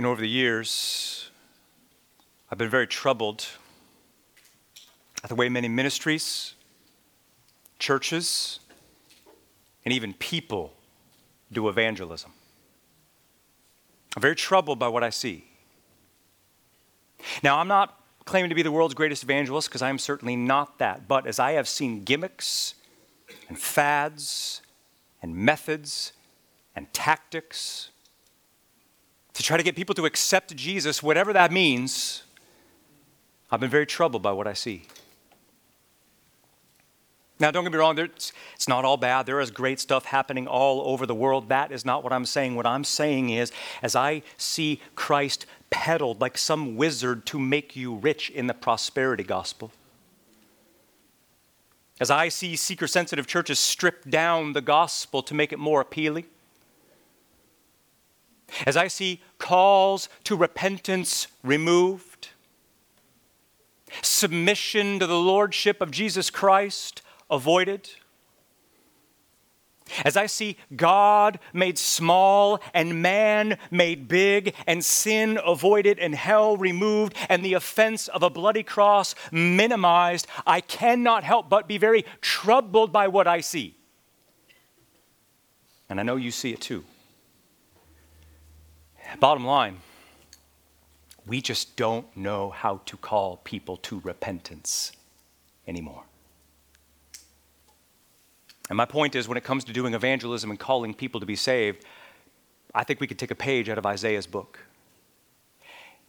You know, over the years, I've been very troubled at the way many ministries, churches, and even people do evangelism. I'm very troubled by what I see. Now, I'm not claiming to be the world's greatest evangelist because I am certainly not that, but as I have seen gimmicks and fads and methods and tactics to try to get people to accept Jesus, whatever that means, I've been very troubled by what I see. Now, don't get me wrong, it's, not all bad. There is great stuff happening all over the world. That is not what I'm saying. What I'm saying is, as I see Christ peddled like some wizard to make you rich in the prosperity gospel, as I see seeker sensitive churches strip down the gospel to make it more appealing, as I see calls to repentance removed, submission to the lordship of Jesus Christ avoided. As I see God made small and man made big, and sin avoided and hell removed, and the offense of a bloody cross minimized, I cannot help but be very troubled by what I see. And I know you see it too. Bottom line, we just don't know how to call people to repentance anymore. And my point is, when it comes to doing evangelism and calling people to be saved, I think we could take a page out of Isaiah's book.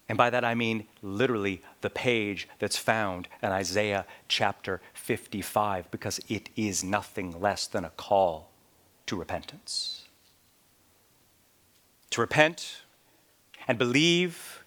And by that I mean literally the page that's found in Isaiah chapter 55, because it is nothing less than a call to repentance. To repent and believe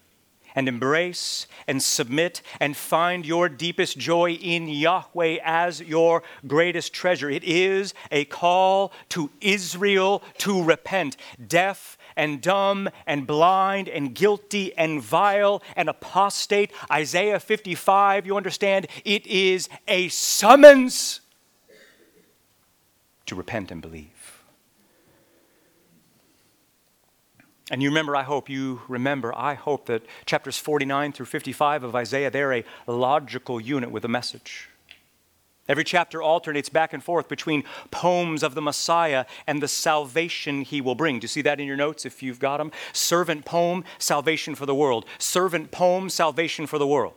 and embrace and submit and find your deepest joy in Yahweh as your greatest treasure. It is a call to Israel to repent. Deaf and dumb and blind and guilty and vile and apostate. Isaiah 55, you understand, it is a summons to repent and believe. And you remember, I hope you remember, I hope that chapters 49 through 55 of Isaiah, they're a logical unit with a message. Every chapter alternates back and forth between poems of the Messiah and the salvation he will bring. Do you see that in your notes if you've got them? Servant poem, salvation for the world. Servant poem, salvation for the world.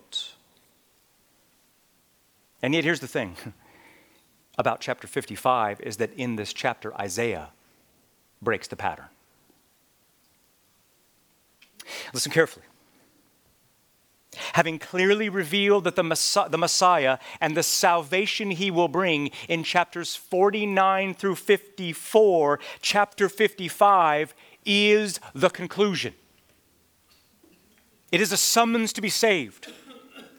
And yet, here's the thing about chapter 55 is that in this chapter, Isaiah breaks the pattern. Listen carefully. Having clearly revealed that the Messiah, the Messiah and the salvation he will bring in chapters 49 through 54, chapter 55 is the conclusion. It is a summons to be saved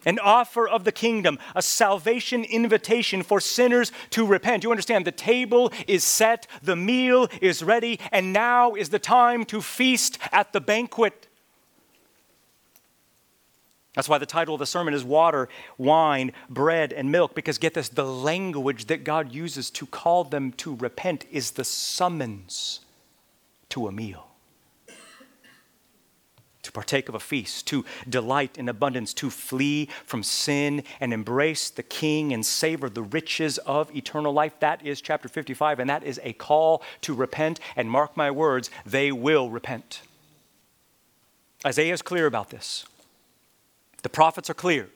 an offer of the kingdom, a salvation invitation for sinners to repent. You understand, the table is set, the meal is ready, and now is the time to feast at the banquet. That's why the title of the sermon is Water, Wine, Bread, and Milk, because get this the language that God uses to call them to repent is the summons to a meal. To partake of a feast, to delight in abundance, to flee from sin and embrace the King and savor the riches of eternal life. That is chapter 55, and that is a call to repent. And mark my words, they will repent. Isaiah is clear about this. The prophets are clear.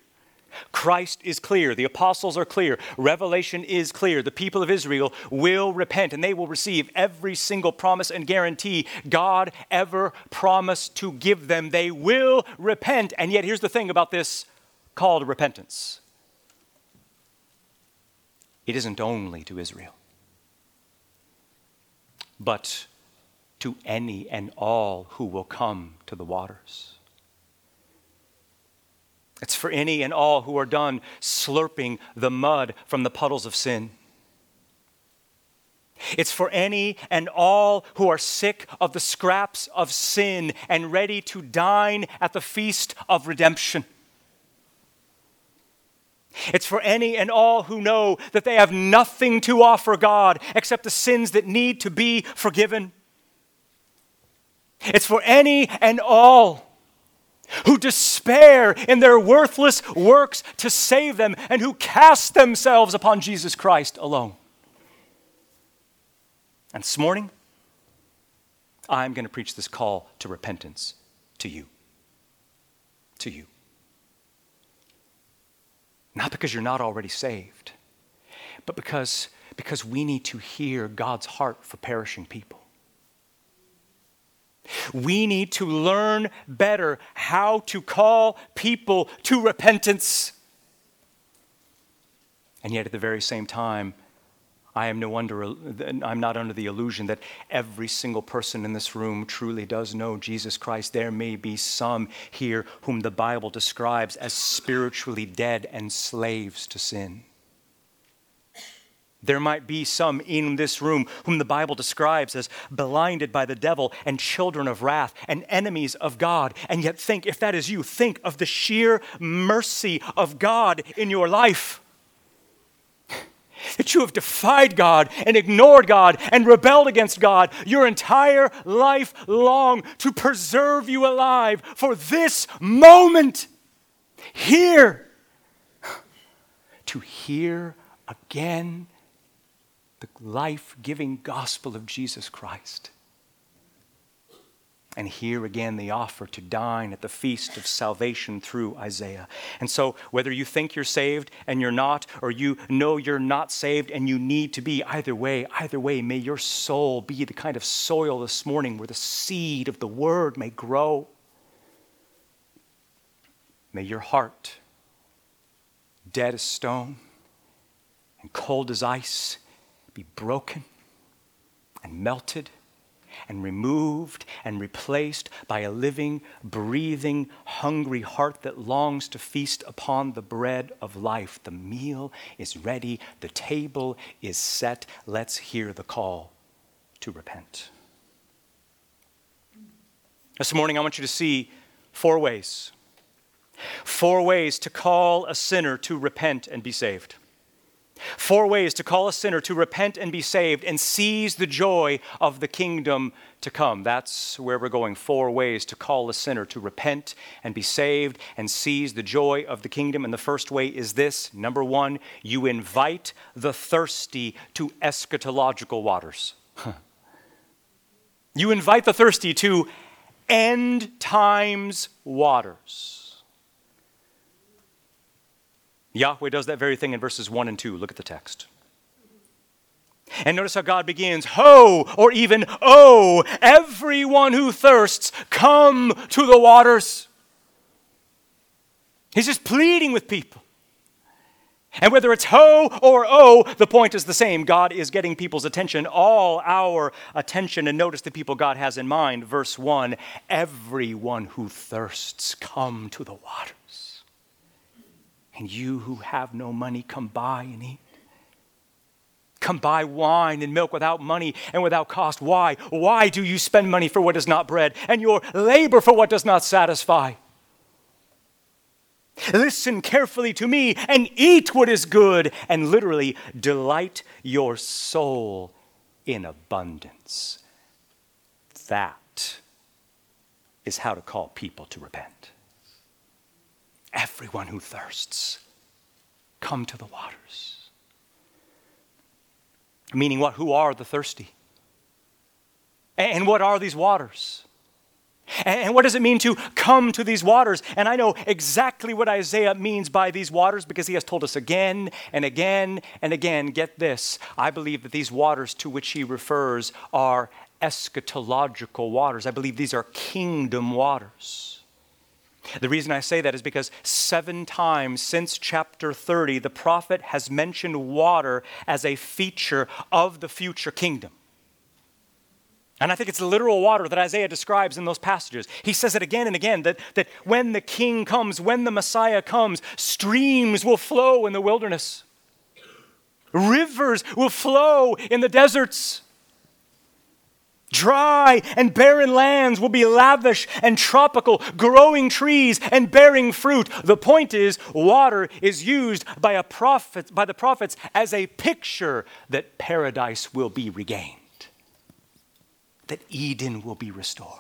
Christ is clear. The apostles are clear. Revelation is clear. The people of Israel will repent and they will receive every single promise and guarantee God ever promised to give them. They will repent. And yet, here's the thing about this call to repentance it isn't only to Israel, but to any and all who will come to the waters. It's for any and all who are done slurping the mud from the puddles of sin. It's for any and all who are sick of the scraps of sin and ready to dine at the feast of redemption. It's for any and all who know that they have nothing to offer God except the sins that need to be forgiven. It's for any and all who despair in their worthless works to save them and who cast themselves upon Jesus Christ alone. And this morning, I'm going to preach this call to repentance to you. To you. Not because you're not already saved, but because, because we need to hear God's heart for perishing people. We need to learn better how to call people to repentance. And yet, at the very same time, I am no wonder, I'm not under the illusion that every single person in this room truly does know Jesus Christ. There may be some here whom the Bible describes as spiritually dead and slaves to sin. There might be some in this room whom the Bible describes as blinded by the devil and children of wrath and enemies of God. And yet, think, if that is you, think of the sheer mercy of God in your life. That you have defied God and ignored God and rebelled against God your entire life long to preserve you alive for this moment. Here, to hear again the life giving gospel of Jesus Christ. And here again, the offer to dine at the feast of salvation through Isaiah. And so, whether you think you're saved and you're not, or you know you're not saved and you need to be, either way, either way, may your soul be the kind of soil this morning where the seed of the word may grow. May your heart, dead as stone and cold as ice, be broken and melted and removed and replaced by a living, breathing, hungry heart that longs to feast upon the bread of life. The meal is ready, the table is set. Let's hear the call to repent. This morning, I want you to see four ways. Four ways to call a sinner to repent and be saved. Four ways to call a sinner to repent and be saved and seize the joy of the kingdom to come. That's where we're going. Four ways to call a sinner to repent and be saved and seize the joy of the kingdom. And the first way is this number one, you invite the thirsty to eschatological waters. you invite the thirsty to end times waters. Yahweh does that very thing in verses 1 and 2. Look at the text. And notice how God begins, Ho, or even Oh, everyone who thirsts, come to the waters. He's just pleading with people. And whether it's ho or oh, the point is the same. God is getting people's attention, all our attention. And notice the people God has in mind. Verse 1 Everyone who thirsts, come to the water. And you who have no money, come buy and eat. Come buy wine and milk without money and without cost. Why? Why do you spend money for what is not bread and your labor for what does not satisfy? Listen carefully to me and eat what is good, and literally delight your soul in abundance. That is how to call people to repent. Everyone who thirsts, come to the waters. Meaning, what? Who are the thirsty? And what are these waters? And what does it mean to come to these waters? And I know exactly what Isaiah means by these waters because he has told us again and again and again. Get this. I believe that these waters to which he refers are eschatological waters. I believe these are kingdom waters. The reason I say that is because seven times since chapter 30, the prophet has mentioned water as a feature of the future kingdom. And I think it's literal water that Isaiah describes in those passages. He says it again and again that, that when the king comes, when the Messiah comes, streams will flow in the wilderness, rivers will flow in the deserts. Dry and barren lands will be lavish and tropical, growing trees and bearing fruit. The point is, water is used by, a prophet, by the prophets as a picture that paradise will be regained, that Eden will be restored.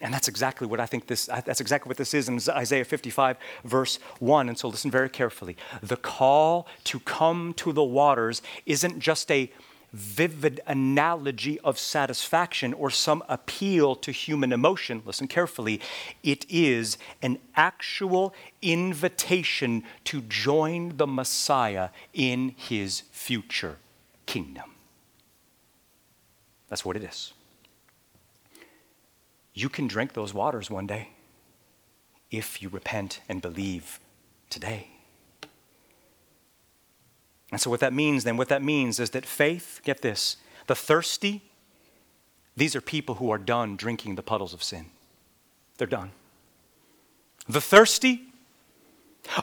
And that's exactly what I think this that's exactly what this is in Isaiah 55 verse 1. And so listen very carefully. The call to come to the waters isn't just a vivid analogy of satisfaction or some appeal to human emotion. Listen carefully. It is an actual invitation to join the Messiah in his future kingdom. That's what it is. You can drink those waters one day if you repent and believe today. And so, what that means then, what that means is that faith, get this, the thirsty, these are people who are done drinking the puddles of sin. They're done. The thirsty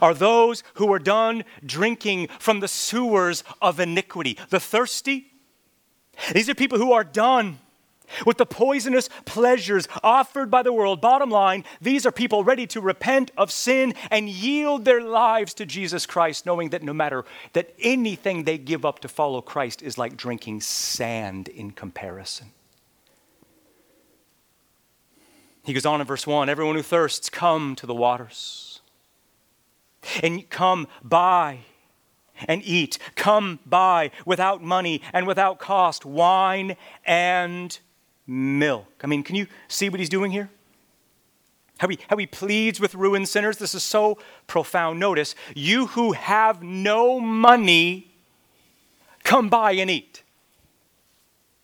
are those who are done drinking from the sewers of iniquity. The thirsty, these are people who are done with the poisonous pleasures offered by the world. Bottom line, these are people ready to repent of sin and yield their lives to Jesus Christ, knowing that no matter that anything they give up to follow Christ is like drinking sand in comparison. He goes on in verse 1 Everyone who thirsts, come to the waters. And come buy and eat. Come buy without money and without cost wine and milk. I mean, can you see what he's doing here? How he, how he pleads with ruined sinners. This is so profound. Notice, you who have no money, come buy and eat.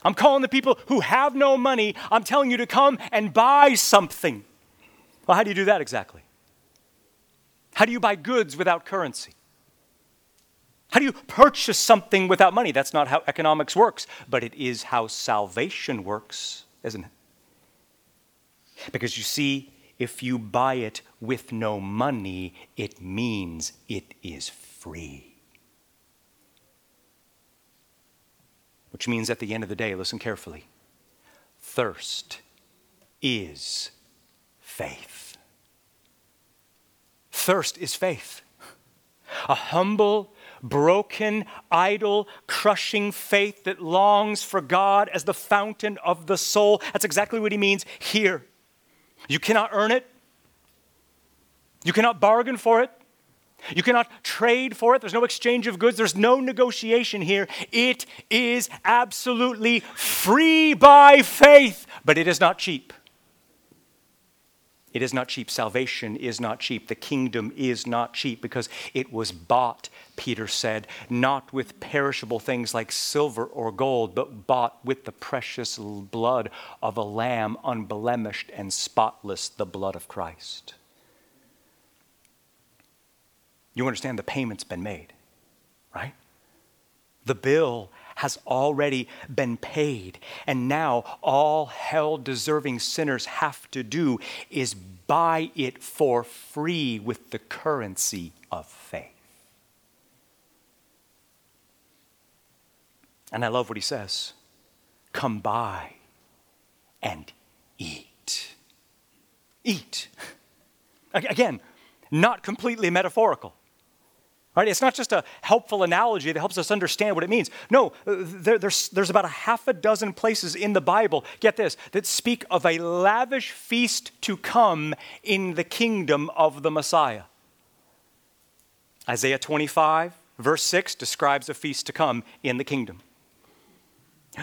I'm calling the people who have no money, I'm telling you to come and buy something. Well, how do you do that exactly? How do you buy goods without currency? How do you purchase something without money? That's not how economics works, but it is how salvation works, isn't it? Because you see, if you buy it with no money, it means it is free. Which means at the end of the day, listen carefully thirst is faith. Thirst is faith. A humble, broken, idol, crushing faith that longs for God as the fountain of the soul. That's exactly what he means here. You cannot earn it, you cannot bargain for it. You cannot trade for it. There's no exchange of goods. There's no negotiation here. It is absolutely free by faith, but it is not cheap. It is not cheap. Salvation is not cheap. The kingdom is not cheap because it was bought, Peter said, not with perishable things like silver or gold, but bought with the precious blood of a lamb, unblemished and spotless, the blood of Christ. You understand the payment's been made, right? The bill has already been paid. And now all hell deserving sinners have to do is buy it for free with the currency of faith. And I love what he says come buy and eat. Eat. Again, not completely metaphorical. Right? It's not just a helpful analogy that helps us understand what it means. No, there, there's, there's about a half a dozen places in the Bible, get this, that speak of a lavish feast to come in the kingdom of the Messiah. Isaiah 25, verse 6, describes a feast to come in the kingdom.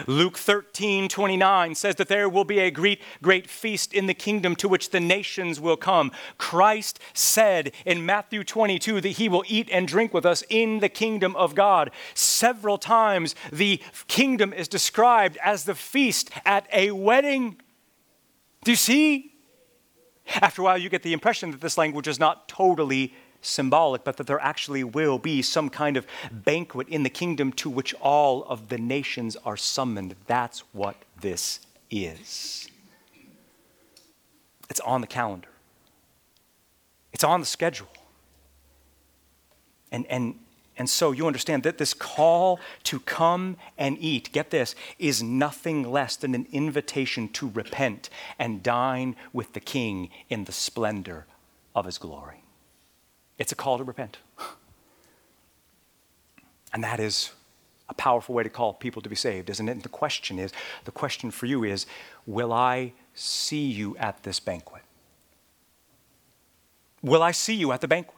Luke 13, 29 says that there will be a great, great feast in the kingdom to which the nations will come. Christ said in Matthew 22 that he will eat and drink with us in the kingdom of God. Several times the kingdom is described as the feast at a wedding. Do you see? After a while, you get the impression that this language is not totally symbolic, but that there actually will be some kind of banquet in the kingdom to which all of the nations are summoned. That's what this is. It's on the calendar, it's on the schedule. And, and, and so you understand that this call to come and eat, get this, is nothing less than an invitation to repent and dine with the King in the splendor of his glory. It's a call to repent. And that is a powerful way to call people to be saved, isn't it? And the question is the question for you is will I see you at this banquet? Will I see you at the banquet?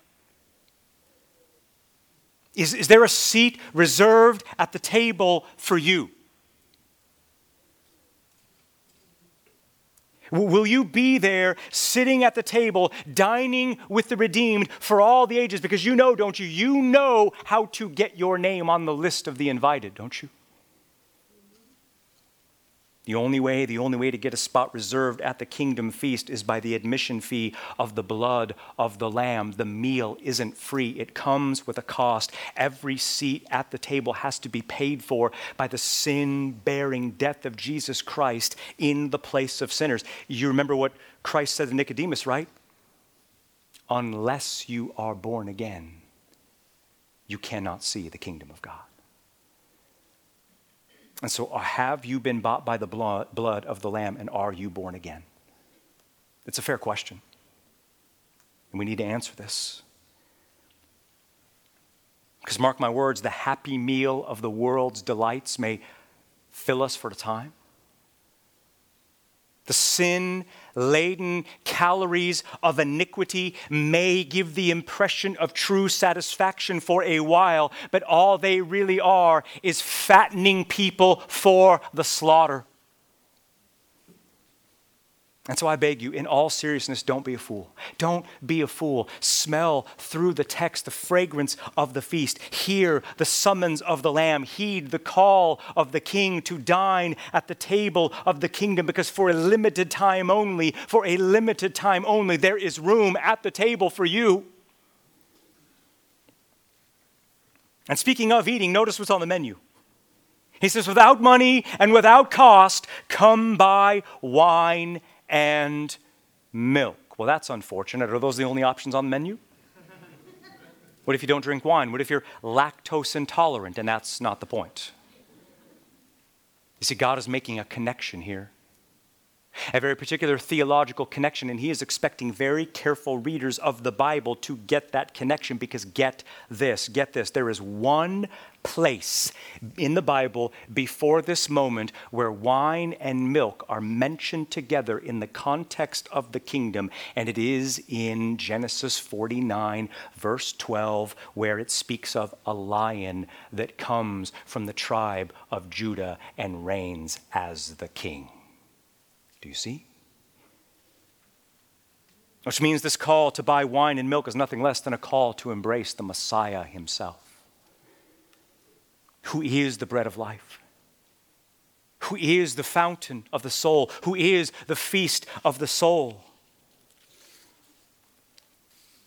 Is, is there a seat reserved at the table for you? Will you be there sitting at the table, dining with the redeemed for all the ages? Because you know, don't you? You know how to get your name on the list of the invited, don't you? The only way, the only way to get a spot reserved at the kingdom feast is by the admission fee of the blood of the lamb. The meal isn't free, it comes with a cost. Every seat at the table has to be paid for by the sin bearing death of Jesus Christ in the place of sinners. You remember what Christ said to Nicodemus, right? Unless you are born again, you cannot see the kingdom of God. And so, uh, have you been bought by the blood of the Lamb and are you born again? It's a fair question. And we need to answer this. Because, mark my words, the happy meal of the world's delights may fill us for a time. The sin laden calories of iniquity may give the impression of true satisfaction for a while, but all they really are is fattening people for the slaughter. And so I beg you, in all seriousness, don't be a fool. Don't be a fool. Smell through the text the fragrance of the feast. Hear the summons of the Lamb. Heed the call of the King to dine at the table of the kingdom, because for a limited time only, for a limited time only, there is room at the table for you. And speaking of eating, notice what's on the menu. He says, without money and without cost, come buy wine and milk. Well, that's unfortunate. Are those the only options on the menu? What if you don't drink wine? What if you're lactose intolerant? And that's not the point. You see, God is making a connection here a very particular theological connection, and he is expecting very careful readers of the Bible to get that connection because get this, get this. There is one place in the Bible before this moment where wine and milk are mentioned together in the context of the kingdom, and it is in Genesis 49, verse 12, where it speaks of a lion that comes from the tribe of Judah and reigns as the king. Do you see? Which means this call to buy wine and milk is nothing less than a call to embrace the Messiah himself, who is the bread of life, who is the fountain of the soul, who is the feast of the soul.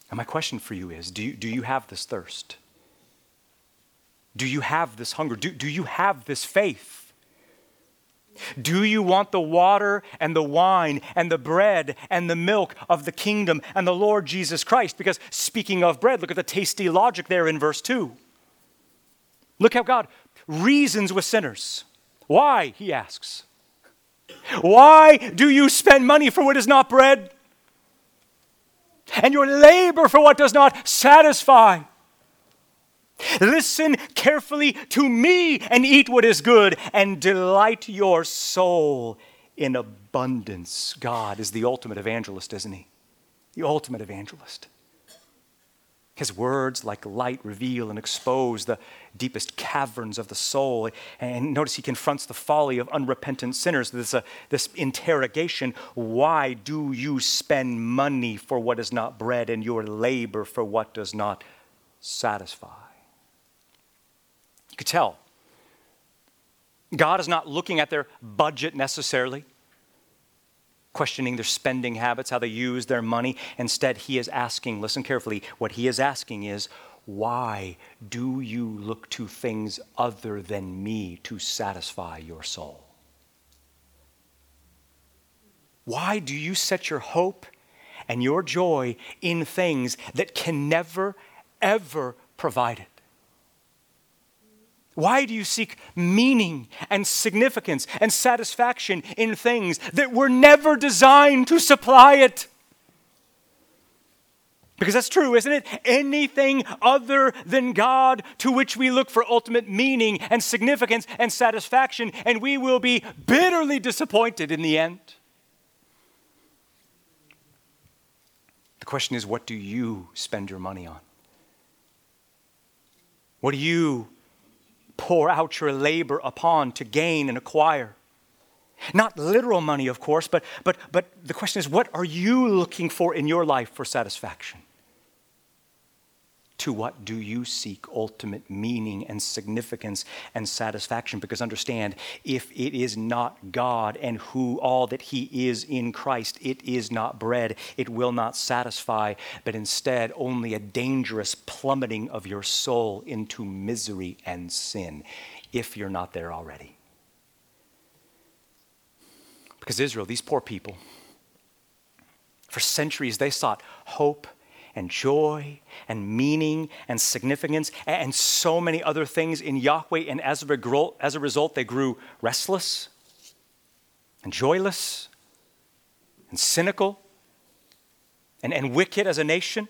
And my question for you is do you, do you have this thirst? Do you have this hunger? Do, do you have this faith? Do you want the water and the wine and the bread and the milk of the kingdom and the Lord Jesus Christ? Because speaking of bread, look at the tasty logic there in verse 2. Look how God reasons with sinners. Why, he asks. Why do you spend money for what is not bread? And your labor for what does not satisfy? Listen carefully to me and eat what is good and delight your soul in abundance. God is the ultimate evangelist, isn't he? The ultimate evangelist. His words, like light, reveal and expose the deepest caverns of the soul. And notice he confronts the folly of unrepentant sinners. This, uh, this interrogation why do you spend money for what is not bread and your labor for what does not satisfy? Could tell. God is not looking at their budget necessarily, questioning their spending habits, how they use their money. Instead, He is asking, listen carefully, what He is asking is, why do you look to things other than me to satisfy your soul? Why do you set your hope and your joy in things that can never, ever provide it? Why do you seek meaning and significance and satisfaction in things that were never designed to supply it? Because that's true, isn't it? Anything other than God to which we look for ultimate meaning and significance and satisfaction, and we will be bitterly disappointed in the end. The question is what do you spend your money on? What do you pour out your labor upon to gain and acquire? Not literal money, of course, but, but, but the question is what are you looking for in your life for satisfaction? To what do you seek ultimate meaning and significance and satisfaction? Because understand, if it is not God and who all that He is in Christ, it is not bread, it will not satisfy, but instead only a dangerous plummeting of your soul into misery and sin, if you're not there already. Because Israel, these poor people, for centuries they sought hope and joy and meaning and significance and so many other things in Yahweh. And as a, result, they grew restless and joyless and cynical and, and wicked as a nation.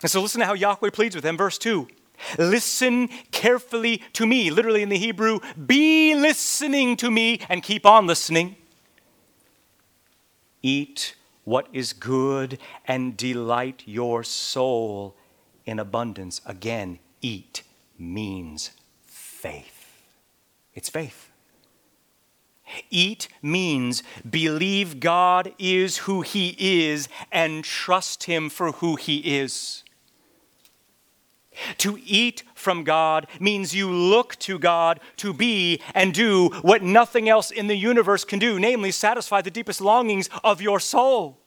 And so listen to how Yahweh pleads with them. Verse 2 Listen carefully to me. Literally in the Hebrew, be listening to me and keep on listening. Eat what is good and delight your soul in abundance. Again, eat means faith. It's faith. Eat means believe God is who He is and trust Him for who He is. To eat from God means you look to God to be and do what nothing else in the universe can do, namely, satisfy the deepest longings of your soul.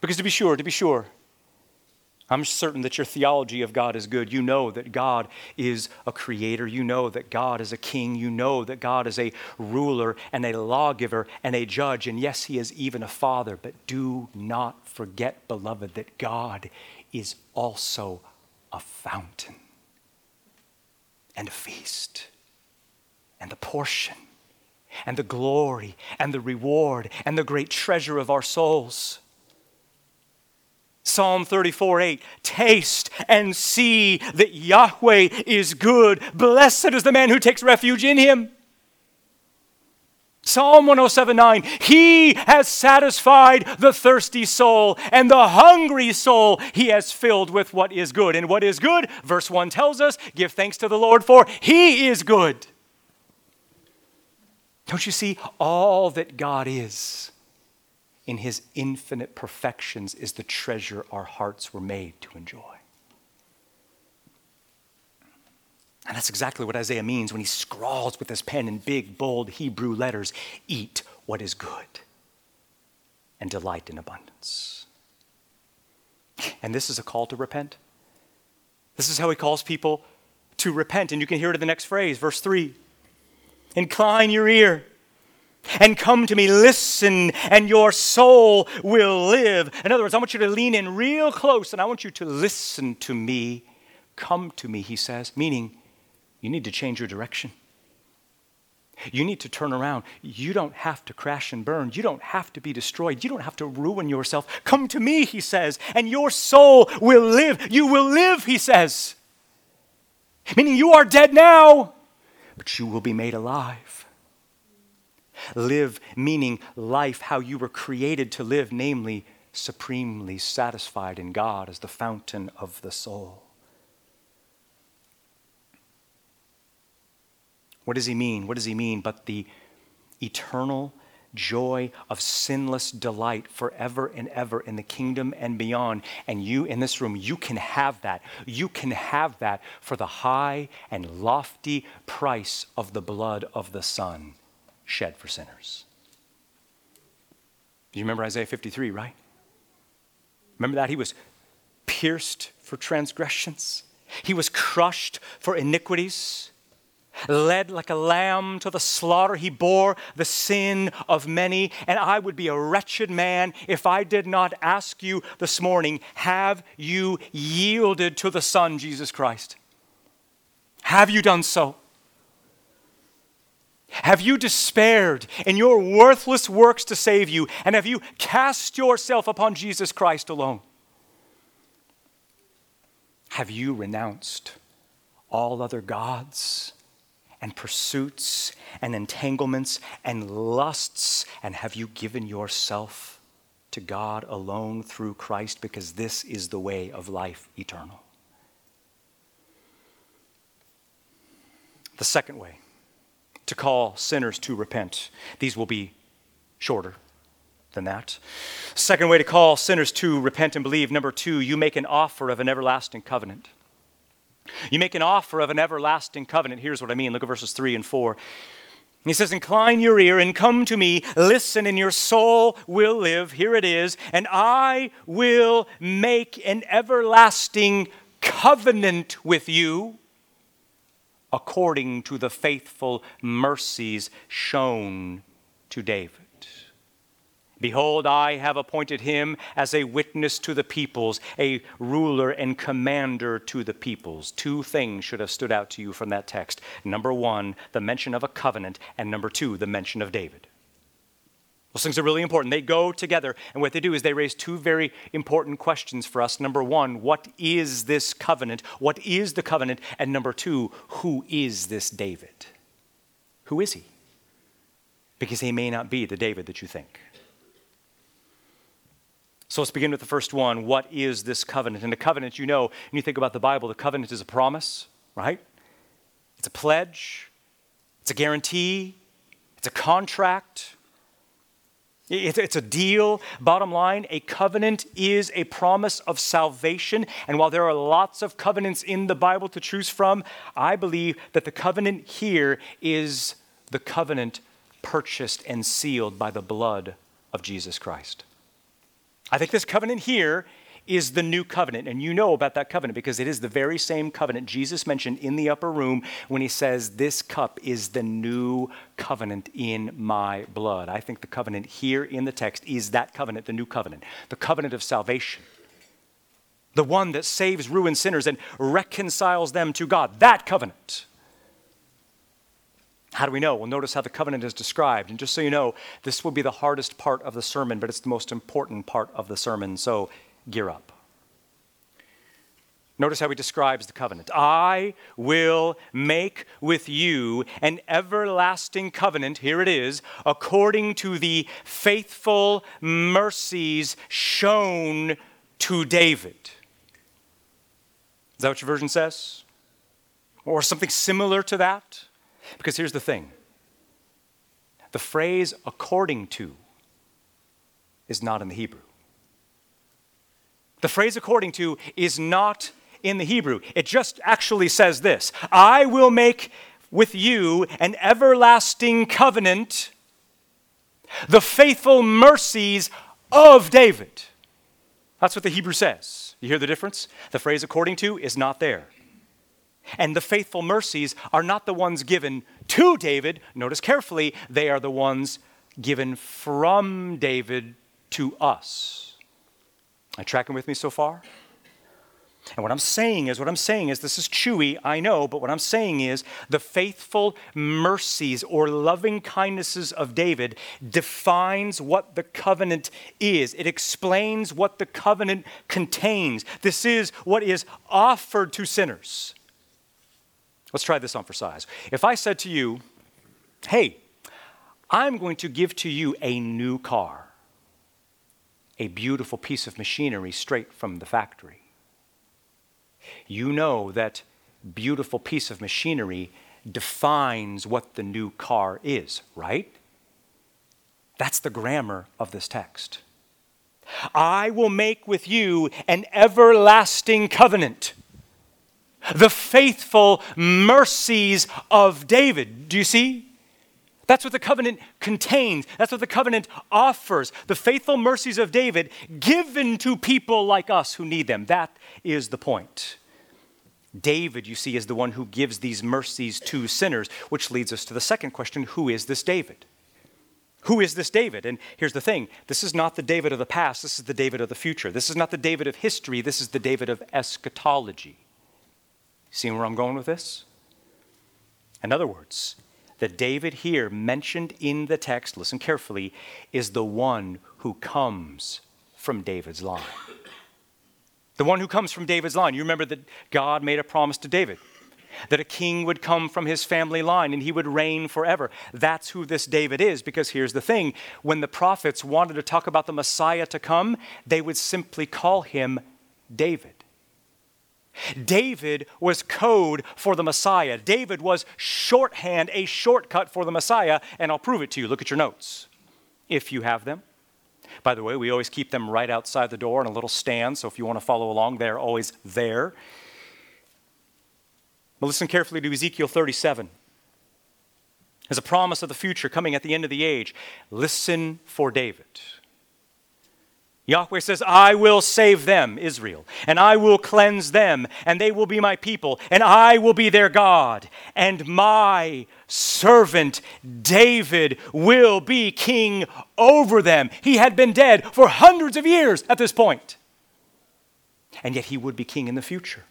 Because to be sure, to be sure, I'm certain that your theology of God is good. You know that God is a creator. You know that God is a king. You know that God is a ruler and a lawgiver and a judge. And yes, He is even a father. But do not forget, beloved, that God is also a fountain and a feast and the portion and the glory and the reward and the great treasure of our souls. Psalm 34 8, taste and see that Yahweh is good. Blessed is the man who takes refuge in him. Psalm 107:9 He has satisfied the thirsty soul and the hungry soul he has filled with what is good. And what is good? Verse 1 tells us, give thanks to the Lord for he is good. Don't you see all that God is in his infinite perfections is the treasure our hearts were made to enjoy. And that's exactly what Isaiah means when he scrawls with his pen in big, bold Hebrew letters Eat what is good and delight in abundance. And this is a call to repent. This is how he calls people to repent. And you can hear it in the next phrase, verse 3 Incline your ear and come to me, listen, and your soul will live. In other words, I want you to lean in real close and I want you to listen to me. Come to me, he says, meaning you need to change your direction. You need to turn around. You don't have to crash and burn. You don't have to be destroyed. You don't have to ruin yourself. Come to me, he says, and your soul will live. You will live, he says. Meaning you are dead now, but you will be made alive. Live, meaning life how you were created to live, namely, supremely satisfied in God as the fountain of the soul. What does he mean? What does he mean? But the eternal joy of sinless delight forever and ever in the kingdom and beyond. And you in this room, you can have that. You can have that for the high and lofty price of the blood of the Son shed for sinners. You remember Isaiah 53, right? Remember that? He was pierced for transgressions, he was crushed for iniquities. Led like a lamb to the slaughter, he bore the sin of many. And I would be a wretched man if I did not ask you this morning have you yielded to the Son, Jesus Christ? Have you done so? Have you despaired in your worthless works to save you? And have you cast yourself upon Jesus Christ alone? Have you renounced all other gods? And pursuits and entanglements and lusts? And have you given yourself to God alone through Christ? Because this is the way of life eternal. The second way to call sinners to repent, these will be shorter than that. Second way to call sinners to repent and believe. Number two, you make an offer of an everlasting covenant. You make an offer of an everlasting covenant. Here's what I mean. Look at verses 3 and 4. He says, Incline your ear and come to me, listen, and your soul will live. Here it is. And I will make an everlasting covenant with you according to the faithful mercies shown to David. Behold, I have appointed him as a witness to the peoples, a ruler and commander to the peoples. Two things should have stood out to you from that text. Number one, the mention of a covenant, and number two, the mention of David. Those things are really important. They go together, and what they do is they raise two very important questions for us. Number one, what is this covenant? What is the covenant? And number two, who is this David? Who is he? Because he may not be the David that you think. So let's begin with the first one. What is this covenant? And the covenant, you know, when you think about the Bible, the covenant is a promise, right? It's a pledge, it's a guarantee, it's a contract. It's a deal. Bottom line, a covenant is a promise of salvation. And while there are lots of covenants in the Bible to choose from, I believe that the covenant here is the covenant purchased and sealed by the blood of Jesus Christ. I think this covenant here is the new covenant. And you know about that covenant because it is the very same covenant Jesus mentioned in the upper room when he says, This cup is the new covenant in my blood. I think the covenant here in the text is that covenant, the new covenant, the covenant of salvation. The one that saves ruined sinners and reconciles them to God. That covenant. How do we know? Well, notice how the covenant is described. And just so you know, this will be the hardest part of the sermon, but it's the most important part of the sermon. So gear up. Notice how he describes the covenant. I will make with you an everlasting covenant, here it is, according to the faithful mercies shown to David. Is that what your version says? Or something similar to that? Because here's the thing the phrase according to is not in the Hebrew. The phrase according to is not in the Hebrew. It just actually says this I will make with you an everlasting covenant, the faithful mercies of David. That's what the Hebrew says. You hear the difference? The phrase according to is not there. And the faithful mercies are not the ones given to David. Notice carefully, they are the ones given from David to us. Are tracking with me so far? And what I'm saying is, what I'm saying is, this is chewy, I know, but what I'm saying is the faithful mercies or loving kindnesses of David defines what the covenant is. It explains what the covenant contains. This is what is offered to sinners. Let's try this on for size. If I said to you, hey, I'm going to give to you a new car, a beautiful piece of machinery straight from the factory. You know that beautiful piece of machinery defines what the new car is, right? That's the grammar of this text. I will make with you an everlasting covenant the faithful mercies of David. Do you see? That's what the covenant contains. That's what the covenant offers. The faithful mercies of David given to people like us who need them. That is the point. David, you see, is the one who gives these mercies to sinners, which leads us to the second question who is this David? Who is this David? And here's the thing this is not the David of the past, this is the David of the future. This is not the David of history, this is the David of eschatology. Seeing where I'm going with this? In other words, the David here mentioned in the text, listen carefully, is the one who comes from David's line. The one who comes from David's line. You remember that God made a promise to David. that a king would come from his family line and he would reign forever. That's who this David is, because here's the thing when the prophets wanted to talk about the Messiah to come, they would simply call him David. David was code for the Messiah. David was shorthand, a shortcut for the Messiah, and I'll prove it to you. Look at your notes, if you have them. By the way, we always keep them right outside the door in a little stand, so if you want to follow along, they're always there. But listen carefully to Ezekiel 37. As a promise of the future coming at the end of the age, listen for David. Yahweh says, I will save them, Israel, and I will cleanse them, and they will be my people, and I will be their God, and my servant David will be king over them. He had been dead for hundreds of years at this point, and yet he would be king in the future.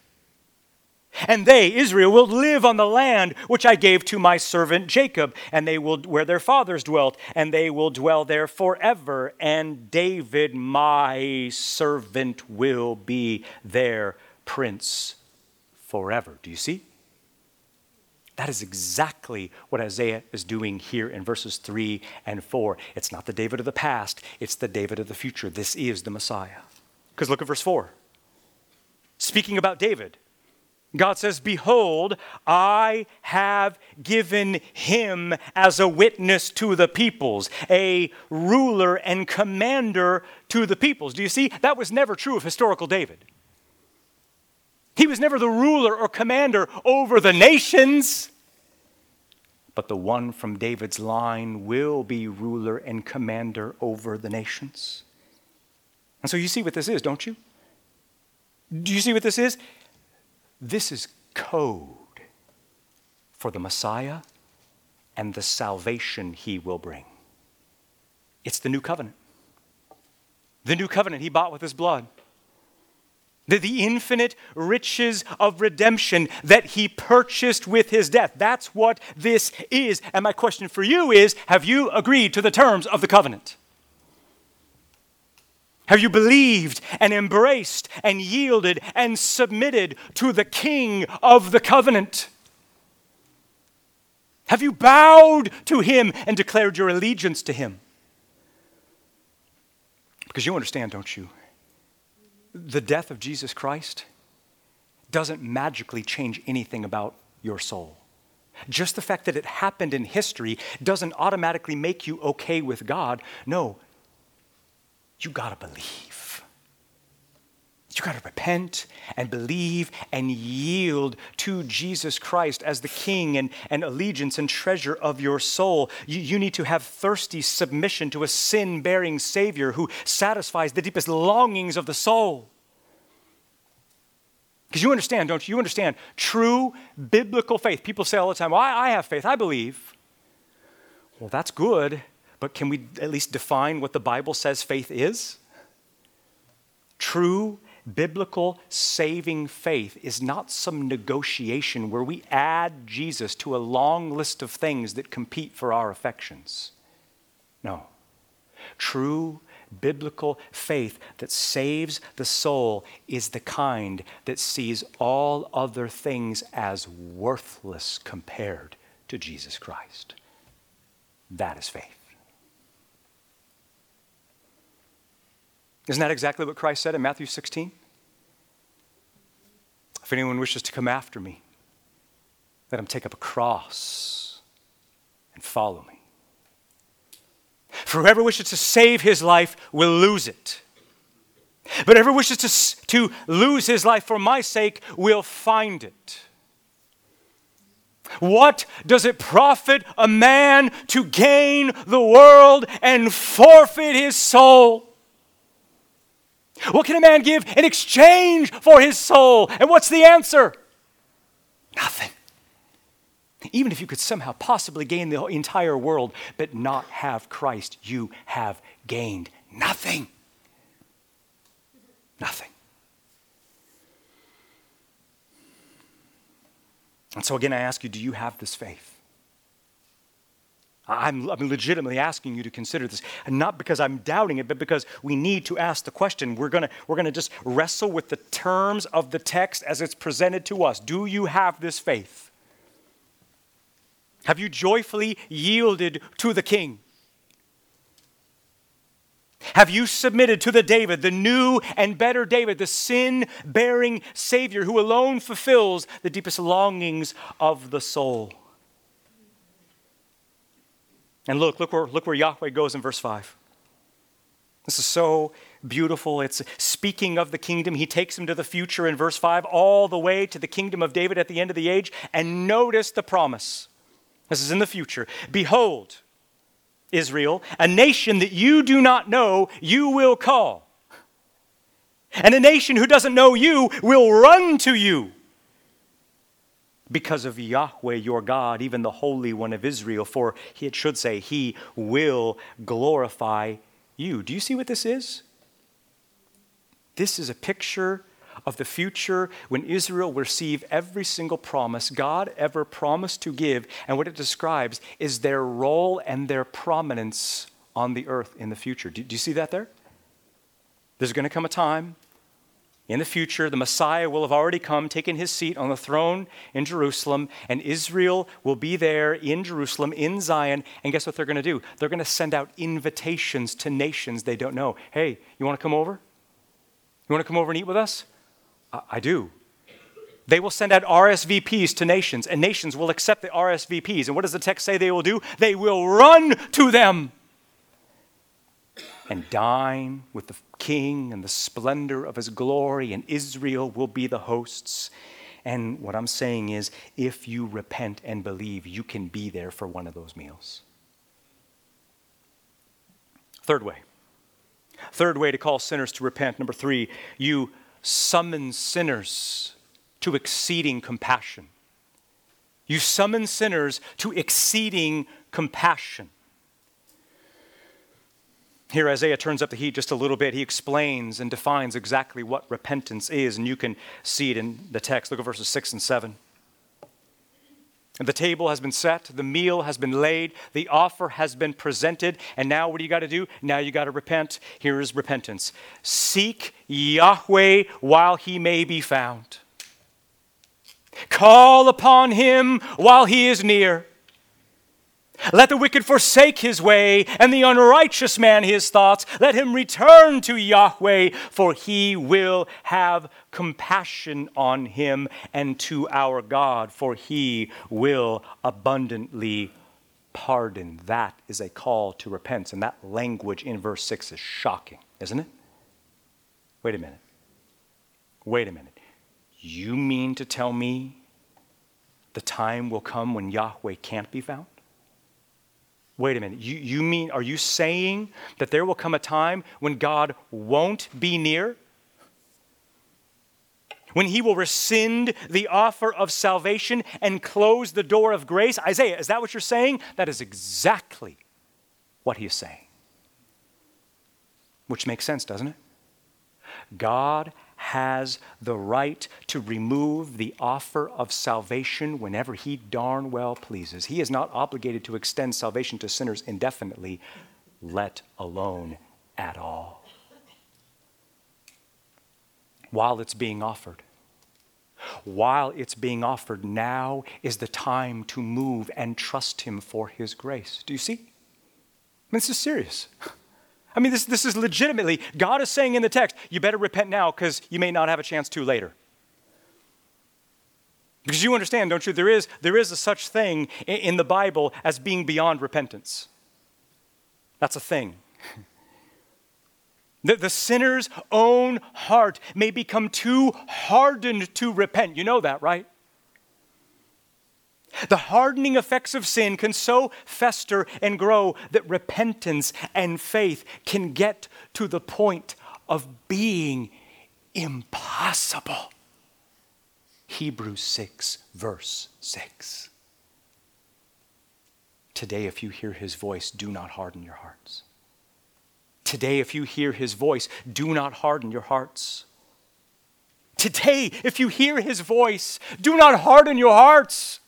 And they, Israel, will live on the land which I gave to my servant Jacob, and they will where their fathers dwelt, and they will dwell there forever. And David, my servant, will be their prince forever. Do you see? That is exactly what Isaiah is doing here in verses 3 and 4. It's not the David of the past, it's the David of the future. This is the Messiah. Because look at verse 4. Speaking about David, God says, Behold, I have given him as a witness to the peoples, a ruler and commander to the peoples. Do you see? That was never true of historical David. He was never the ruler or commander over the nations. But the one from David's line will be ruler and commander over the nations. And so you see what this is, don't you? Do you see what this is? This is code for the Messiah and the salvation he will bring. It's the new covenant. The new covenant he bought with his blood. The, the infinite riches of redemption that he purchased with his death. That's what this is. And my question for you is have you agreed to the terms of the covenant? Have you believed and embraced and yielded and submitted to the King of the covenant? Have you bowed to him and declared your allegiance to him? Because you understand, don't you? The death of Jesus Christ doesn't magically change anything about your soul. Just the fact that it happened in history doesn't automatically make you okay with God. No, you got to believe. You got to repent and believe and yield to Jesus Christ as the King and, and allegiance and treasure of your soul. You, you need to have thirsty submission to a sin bearing Savior who satisfies the deepest longings of the soul. Because you understand, don't you? You understand true biblical faith. People say all the time, well, I, I have faith, I believe. Well, that's good but can we at least define what the Bible says faith is? True biblical saving faith is not some negotiation where we add Jesus to a long list of things that compete for our affections. No. True biblical faith that saves the soul is the kind that sees all other things as worthless compared to Jesus Christ. That is faith. Isn't that exactly what Christ said in Matthew 16? If anyone wishes to come after me, let him take up a cross and follow me. For whoever wishes to save his life will lose it. But whoever wishes to, to lose his life for my sake will find it. What does it profit a man to gain the world and forfeit his soul? What can a man give in exchange for his soul? And what's the answer? Nothing. Even if you could somehow possibly gain the entire world but not have Christ, you have gained nothing. Nothing. And so, again, I ask you do you have this faith? I'm, I'm, legitimately asking you to consider this, and not because I'm doubting it, but because we need to ask the question. We're gonna, we're gonna just wrestle with the terms of the text as it's presented to us. Do you have this faith? Have you joyfully yielded to the king? Have you submitted to the David, the new and better David, the sin bearing Savior who alone fulfills the deepest longings of the soul? And look, look where, look where Yahweh goes in verse 5. This is so beautiful. It's speaking of the kingdom. He takes him to the future in verse 5, all the way to the kingdom of David at the end of the age. And notice the promise. This is in the future. Behold, Israel, a nation that you do not know, you will call. And a nation who doesn't know you will run to you because of Yahweh your God, even the Holy One of Israel, for it should say, He will glorify you. Do you see what this is? This is a picture of the future when Israel will receive every single promise God ever promised to give. And what it describes is their role and their prominence on the earth in the future. Do, do you see that there? There's going to come a time in the future, the Messiah will have already come, taken his seat on the throne in Jerusalem, and Israel will be there in Jerusalem, in Zion. And guess what they're going to do? They're going to send out invitations to nations they don't know. Hey, you want to come over? You want to come over and eat with us? I do. They will send out RSVPs to nations, and nations will accept the RSVPs. And what does the text say they will do? They will run to them and dine with the king and the splendor of his glory, and Israel will be the hosts. And what I'm saying is, if you repent and believe, you can be there for one of those meals. Third way. Third way to call sinners to repent. Number three, you summon sinners to exceeding compassion. You summon sinners to exceeding compassion. Here, Isaiah turns up the heat just a little bit. He explains and defines exactly what repentance is, and you can see it in the text. Look at verses 6 and 7. The table has been set, the meal has been laid, the offer has been presented, and now what do you got to do? Now you got to repent. Here is repentance Seek Yahweh while he may be found, call upon him while he is near. Let the wicked forsake his way, and the unrighteous man his thoughts. Let him return to Yahweh, for he will have compassion on him, and to our God, for he will abundantly pardon. That is a call to repentance. And that language in verse 6 is shocking, isn't it? Wait a minute. Wait a minute. You mean to tell me the time will come when Yahweh can't be found? Wait a minute. You, you mean, are you saying that there will come a time when God won't be near? When he will rescind the offer of salvation and close the door of grace? Isaiah, is that what you're saying? That is exactly what he is saying. Which makes sense, doesn't it? God has the right to remove the offer of salvation whenever he darn well pleases. He is not obligated to extend salvation to sinners indefinitely, let alone at all. While it's being offered. While it's being offered, now is the time to move and trust Him for His grace. Do you see? I mean, this is serious. I mean, this, this is legitimately, God is saying in the text, you better repent now because you may not have a chance to later. Because you understand, don't you? There is, there is a such thing in, the Bible as being beyond repentance. That's a thing. The, the sinner's own heart may become too hardened to repent. You know that, right? The hardening effects of sin can so fester and grow that repentance and faith can get to the point of being impossible. Hebrews 6, verse 6. Today, if you hear his voice, do not harden your hearts. Today, if you hear his voice, do not harden your hearts. Today, if you hear his voice, do not harden your hearts.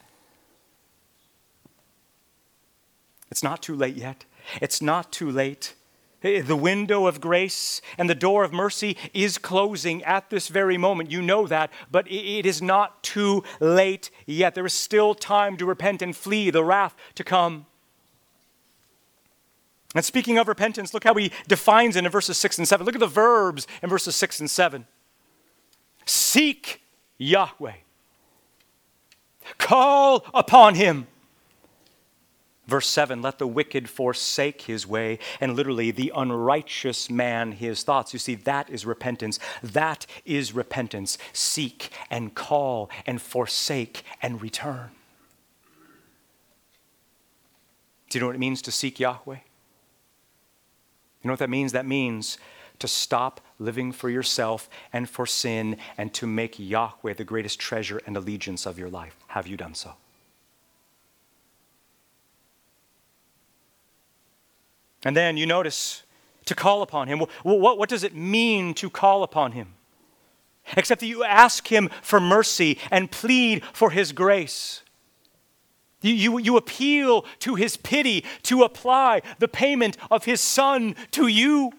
It's not too late yet. It's not too late. The window of grace and the door of mercy is closing at this very moment. You know that, but it is not too late yet. There is still time to repent and flee the wrath to come. And speaking of repentance, look how he defines it in verses 6 and 7. Look at the verbs in verses 6 and 7. Seek Yahweh, call upon him Verse 7 Let the wicked forsake his way, and literally the unrighteous man his thoughts. You see, that is repentance. That is repentance. Seek and call and forsake and return. Do you know what it means to seek Yahweh? You know what that means? That means to stop living for yourself and for sin and to make Yahweh the greatest treasure and allegiance of your life. Have you done so? And then you notice to call upon him. What, what, does it mean to call upon him? Except that you ask him for mercy and plead for his grace. You, you, you appeal to his pity to apply the payment of his son to you.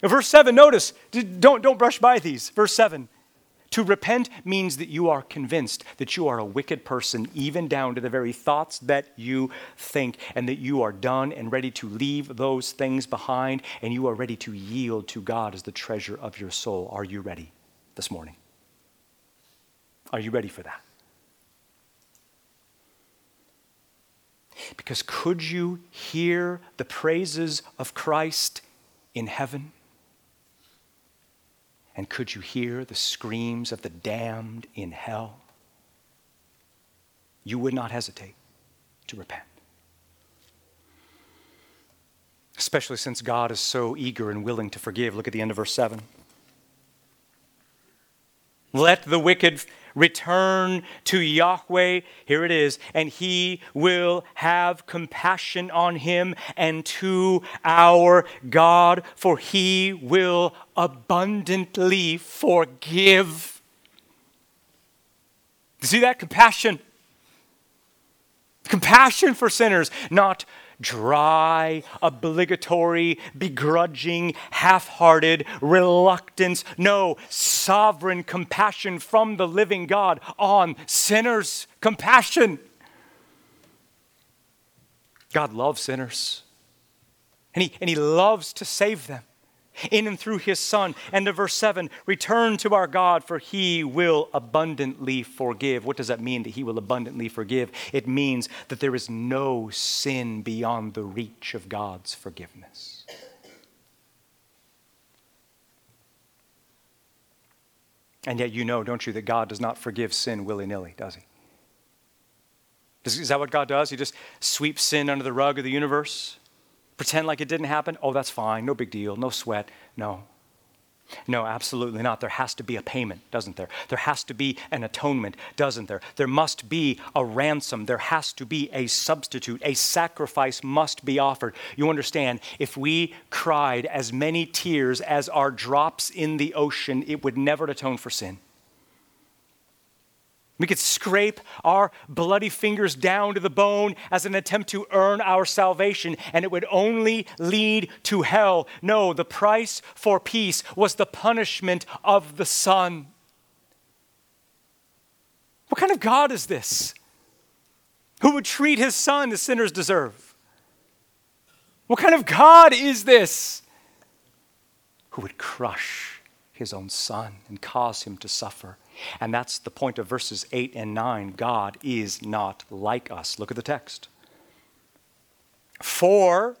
Verse 7, notice, don't, don't brush by these. Verse 7 to repent means that you are convinced that you are a wicked person, even down to the very thoughts that you think, and that you are done and ready to leave those things behind, and you are ready to yield to God as the treasure of your soul. Are you ready this morning? Are you ready for that? Because could you hear the praises of Christ in heaven? And could you hear the screams of the damned in hell? You would not hesitate to repent. Especially since God is so eager and willing to forgive. Look at the end of verse 7. Let the wicked return to Yahweh. Here it is. And he will have compassion on him and to our God, for he will abundantly forgive. See that? Compassion. Compassion for sinners, not dry, obligatory, begrudging, half hearted reluctance. No, sovereign compassion from the living God on sinners. Compassion. God loves sinners, and He, and he loves to save them in and through his Son. And to verse 7 return to our God, for he will abundantly forgive. What does that mean, that he will abundantly forgive? It means that there is no sin beyond the reach of God's forgiveness. And yet, you know, don't you, that God does not forgive sin willy nilly, does he? Is that what God does? He just sweeps sin under the rug of the universe? Pretend like it didn't happen? Oh, that's fine. No big deal. No sweat. No. No, absolutely not. There has to be a payment, doesn't there? There has to be an atonement, doesn't there? There must be a ransom. There has to be a substitute. A sacrifice must be offered. You understand, if we cried as many tears as are drops in the ocean, it would never atone for sin. We could scrape our bloody fingers down to the bone as an attempt to earn our salvation, and it would only lead to hell. No, the price for peace was the punishment of the Son. What kind of God is this? Who would treat his Son as sinners deserve? What kind of God is this? Who would crush his own Son and cause him to suffer? And that's the point of verses 8 and 9. God is not like us. Look at the text. For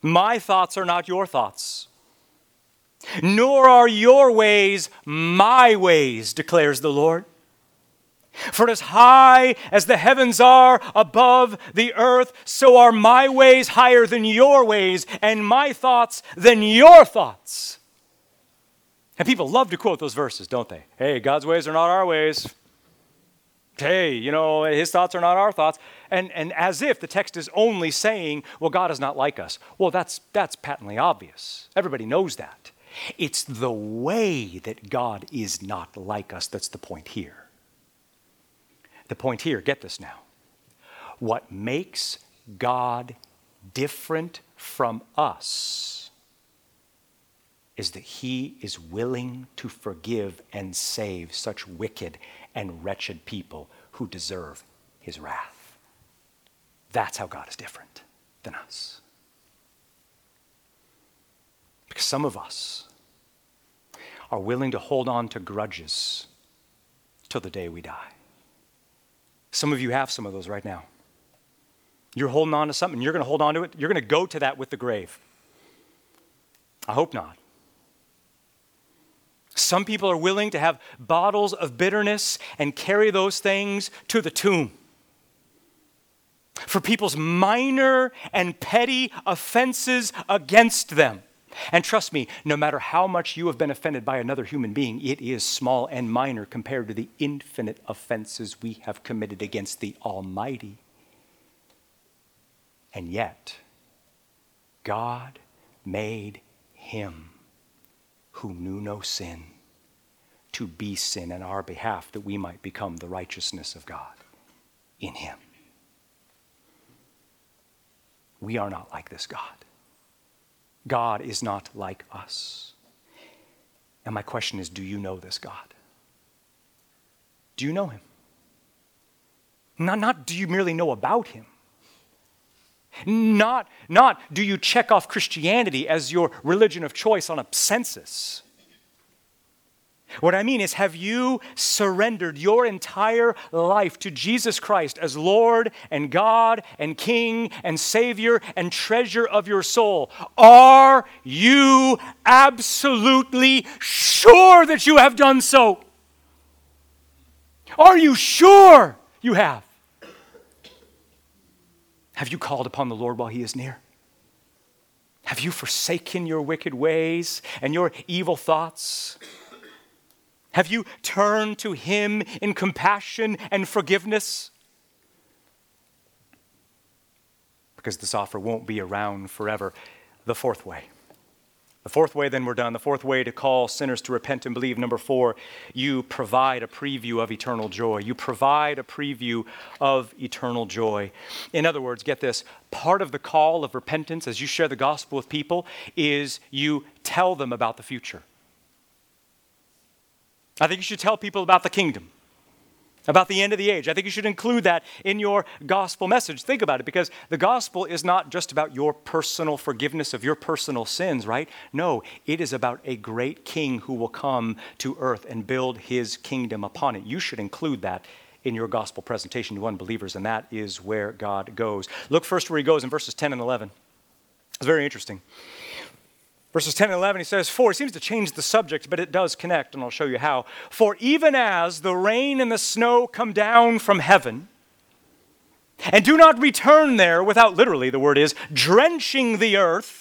my thoughts are not your thoughts, nor are your ways my ways, declares the Lord. For as high as the heavens are above the earth, so are my ways higher than your ways, and my thoughts than your thoughts. And people love to quote those verses, don't they? Hey, God's ways are not our ways. Hey, you know, his thoughts are not our thoughts. And, and as if the text is only saying, well, God is not like us. Well, that's, that's patently obvious. Everybody knows that. It's the way that God is not like us that's the point here. The point here, get this now. What makes God different from us is that he is willing to forgive and save such wicked and wretched people who deserve his wrath. That's how God is different than us. Because some of us are willing to hold on to grudges till the day we die. Some of you have some of those right now. You're holding on to something, you're going to hold on to it, you're going to go to that with the grave. I hope not. Some people are willing to have bottles of bitterness and carry those things to the tomb. For people's minor and petty offenses against them. And trust me, no matter how much you have been offended by another human being, it is small and minor compared to the infinite offenses we have committed against the Almighty. And yet, God made him who knew no sin to be sin in our behalf that we might become the righteousness of God in him. We are not like this God. God is not like us. And my question is do you know this God? Do you know him? Not, not do you merely know about him. Not, not do you check off Christianity as your religion of choice on a census. What I mean is, have you surrendered your entire life to Jesus Christ as Lord and God and King and Savior and treasure of your soul? Are you absolutely sure that you have done so? Are you sure you have? Have you called upon the Lord while He is near? Have you forsaken your wicked ways and your evil thoughts? Have you turned to Him in compassion and forgiveness? Because this offer won't be around forever. The fourth way. The fourth way, then we're done. The fourth way to call sinners to repent and believe. Number four, you provide a preview of eternal joy. You provide a preview of eternal joy. In other words, get this part of the call of repentance as you share the gospel with people is you tell them about the future. I think you should tell people about the kingdom, about the end of the age. I think you should include that in your gospel message. Think about it because the gospel is not just about your personal forgiveness of your personal sins, right? No, it is about a great king who will come to earth and build his kingdom upon it. You should include that in your gospel presentation to unbelievers, and that is where God goes. Look first where he goes in verses 10 and 11. It's very interesting. Verses 10 and 11, he says, For, he seems to change the subject, but it does connect, and I'll show you how. For even as the rain and the snow come down from heaven, and do not return there without, literally, the word is, drenching the earth,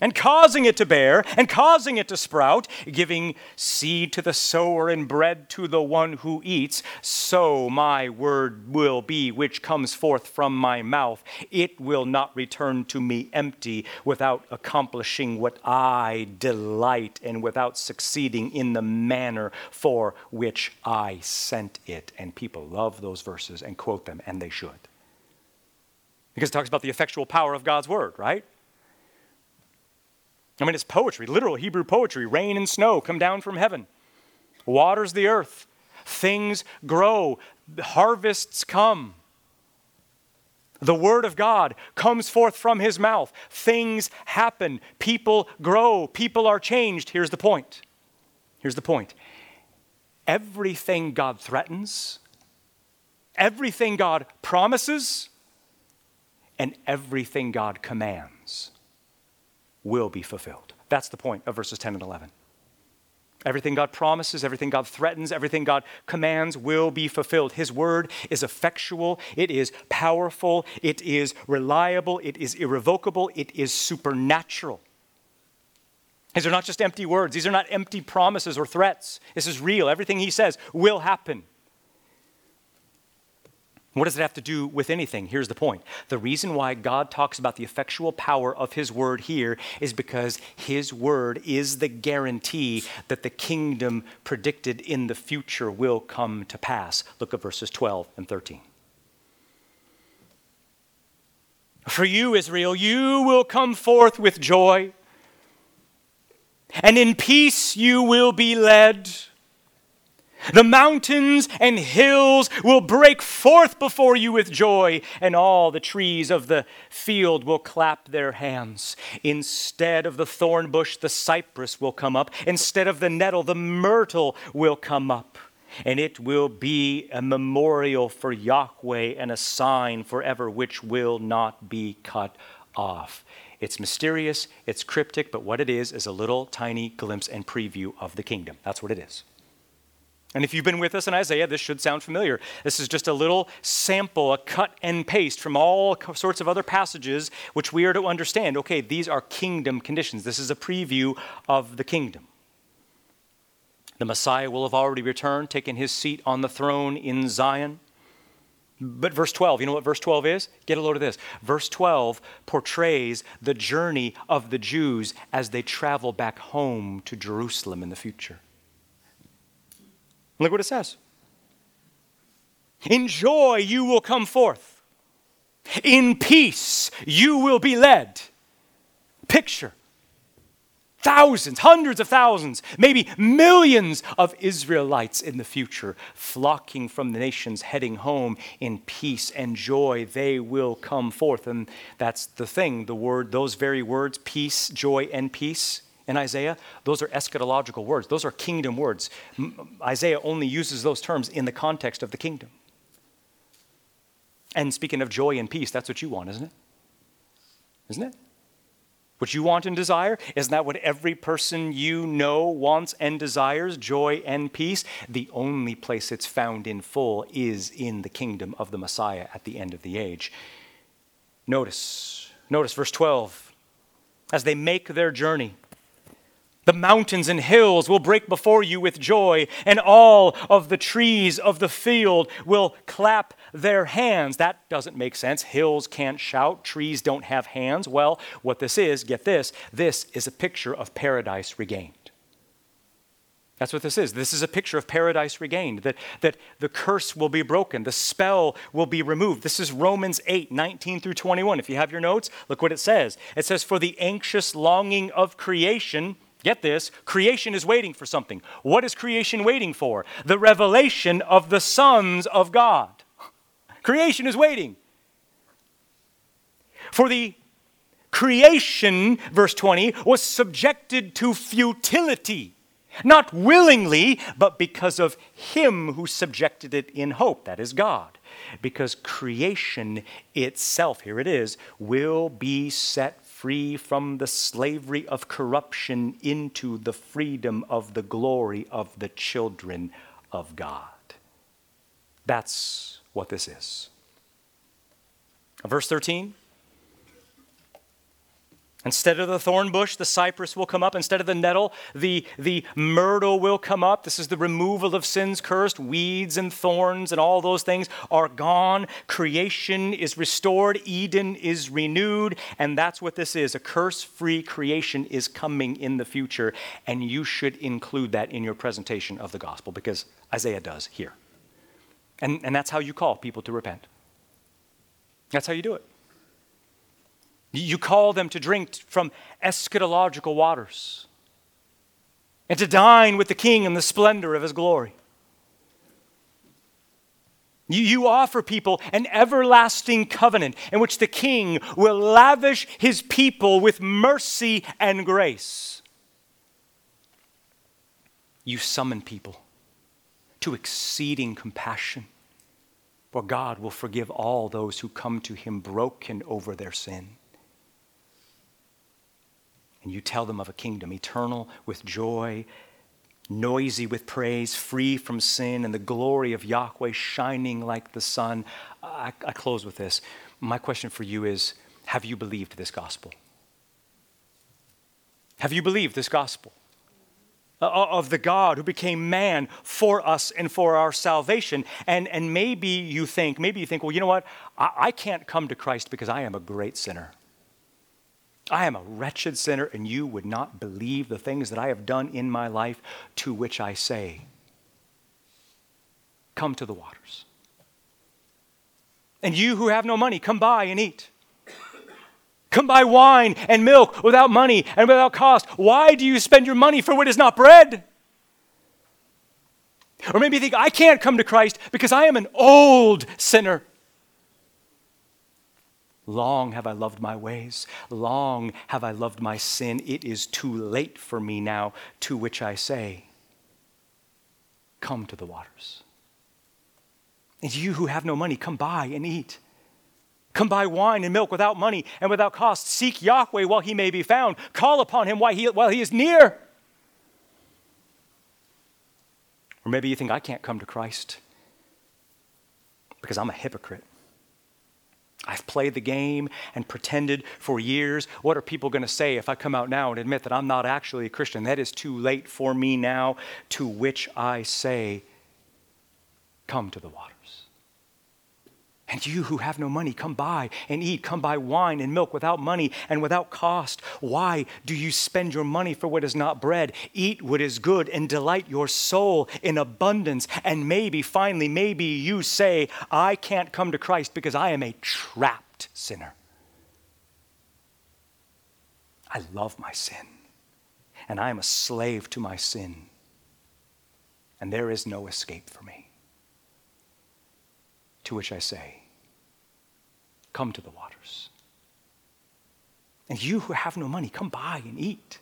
and causing it to bear, and causing it to sprout, giving seed to the sower and bread to the one who eats, so my word will be which comes forth from my mouth. It will not return to me empty without accomplishing what I delight and without succeeding in the manner for which I sent it. And people love those verses and quote them, and they should. Because it talks about the effectual power of God's word, right? I mean, it's poetry, literal Hebrew poetry. Rain and snow come down from heaven, waters the earth, things grow, harvests come. The word of God comes forth from his mouth. Things happen. People grow. People are changed. Here's the point. Here's the point. Everything God threatens, everything God promises, and everything God commands will be fulfilled. That's the point of verses 10 and 11. Everything God promises, everything God threatens, everything God commands will be fulfilled. His word is effectual, it is powerful, it is reliable, it is irrevocable, it is supernatural. These are not just empty words, these are not empty promises or threats. This is real. Everything He says will happen. What does it have to do with anything? Here's the point. The reason why God talks about the effectual power of His word here is because His word is the guarantee that the kingdom predicted in the future will come to pass. Look at verses 12 and 13. For you, Israel, you will come forth with joy, and in peace you will be led. The mountains and hills will break forth before you with joy, and all the trees of the field will clap their hands. Instead of the thorn bush, the cypress will come up. Instead of the nettle, the myrtle will come up. And it will be a memorial for Yahweh and a sign forever, which will not be cut off. It's mysterious, it's cryptic, but what it is is a little tiny glimpse and preview of the kingdom. That's what it is. And if you've been with us in Isaiah, this should sound familiar. This is just a little sample, a cut and paste from all sorts of other passages which we are to understand. Okay, these are kingdom conditions. This is a preview of the kingdom. The Messiah will have already returned, taken his seat on the throne in Zion. But verse 12, you know what verse 12 is? Get a load of this. Verse 12 portrays the journey of the Jews as they travel back home to Jerusalem in the future. Look what it says. In joy you will come forth. In peace you will be led. Picture thousands, hundreds of thousands, maybe millions of Israelites in the future flocking from the nations, heading home in peace and joy. They will come forth. And that's the thing, the word, those very words, peace, joy, and peace in Isaiah, those are eschatological words. Those are kingdom words. Isaiah only uses those terms in the context of the kingdom. And speaking of joy and peace, that's what you want, isn't it? Isn't it? What you want and desire? Isn't that what every person you know wants and desires? Joy and peace? The only place it's found in full is in the kingdom of the Messiah at the end of the age. Notice, notice verse 12. As they make their journey, the mountains and hills will break before you with joy, and all of the trees of the field will clap their hands. That doesn't make sense. Hills can't shout, trees don't have hands. Well, what this is, get this, this is a picture of paradise regained. That's what this is. This is a picture of paradise regained, that, that the curse will be broken, the spell will be removed. This is Romans 8, 19 through 21. If you have your notes, look what it says. It says, For the anxious longing of creation, Get this creation is waiting for something. What is creation waiting for? The revelation of the sons of God. Creation is waiting. For the creation, verse 20, was subjected to futility, not willingly, but because of Him who subjected it in hope, that is God. Because creation itself, here it is, will be set free from the slavery of corruption into the freedom of the glory of the children of God. That's what this is. Verse 13 Instead of the thorn bush, the cypress will come up. Instead of the nettle, the, the myrtle will come up. This is the removal of sin's cursed. Weeds and thorns and all those things are gone. Creation is restored. Eden is renewed. And that's what this is. A curse free creation is coming in the future. And you should include that in your presentation of the gospel because Isaiah does here. And, and that's how you call people to repent. That's how you do it. You call them to drink from eschatological waters and to dine with the king in the splendor of his glory. You, offer people an everlasting covenant in which the king will lavish his people with mercy and grace. You summon people to exceeding compassion, for God will forgive all those who come to him broken over their sin and you tell them of a kingdom eternal with joy, noisy with praise, free from sin, and the glory of Yahweh shining like the sun. I, I close with this. My question for you is Have you believed this gospel? Have you believed this gospel? Uh, uh, of the God who became man for us and for our salvation. And, and maybe you think, maybe you think, well, you know what? I, I can't come to Christ because I am a great sinner. I am a wretched sinner, and you would not believe the things that I have done in my life, to which I say, Come to the waters. And you who have no money, come buy and eat. Come buy wine and milk without money and without cost. Why do you spend your money for what is not bread? Or maybe you think, I can't come to Christ because I am an old sinner. Long have I loved my ways. Long have I loved my sin. It is too late for me now, to which I say, Come to the waters. And you who have no money, come buy and eat. Come buy wine and milk without money and without cost. Seek Yahweh while he may be found. Call upon him while he, while he is near. Or maybe you think, I can't come to Christ because I'm a hypocrite. I've played the game and pretended for years. What are people going to say if I come out now and admit that I'm not actually a Christian? That is too late for me now, to which I say, Come to the waters. And you who have no money, come buy and eat. Come buy wine and milk without money and without cost. Why do you spend your money for what is not bread? Eat what is good and delight your soul in abundance. And maybe, finally, maybe you say, I can't come to Christ because I am a trapped sinner. I love my sin, and I am a slave to my sin, and there is no escape for me. To which I say, Come to the waters. And you who have no money, come buy and eat.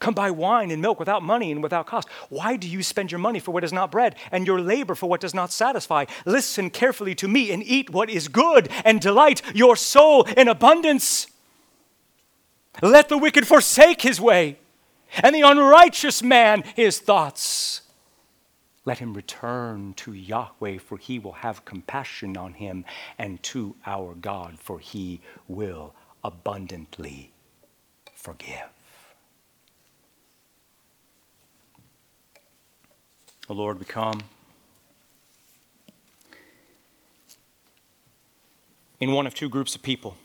Come buy wine and milk without money and without cost. Why do you spend your money for what is not bread and your labor for what does not satisfy? Listen carefully to me and eat what is good and delight your soul in abundance. Let the wicked forsake his way and the unrighteous man his thoughts. Let him return to Yahweh, for he will have compassion on him, and to our God, for he will abundantly forgive. O Lord, we come in one of two groups of people.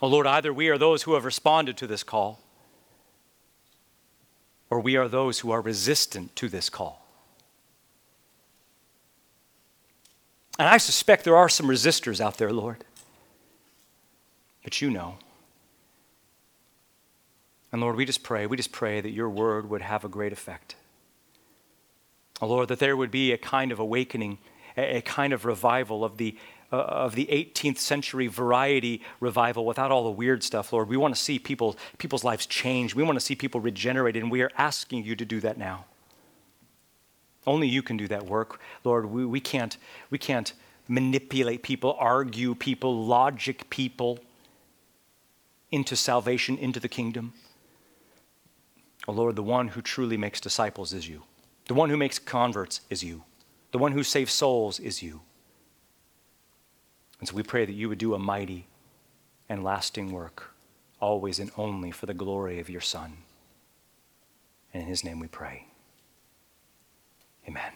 O Lord, either we are those who have responded to this call or we are those who are resistant to this call. And I suspect there are some resistors out there, Lord. But you know. And Lord, we just pray, we just pray that your word would have a great effect. Oh, Lord, that there would be a kind of awakening, a, kind of revival of the Uh, of the 18th century variety revival without all the weird stuff, Lord. We want to see people, people's lives change. We want to see people regenerated, and we are asking you to do that now. Only you can do that work, Lord. We, we, can't, we can't manipulate people, argue people, logic people into salvation, into the kingdom. Oh, Lord, the one who truly makes disciples is you. The one who makes converts is you. The one who saves souls is you. And so we pray that you would do a mighty and lasting work, always and only for the glory of your Son. And in his name we pray. Amen.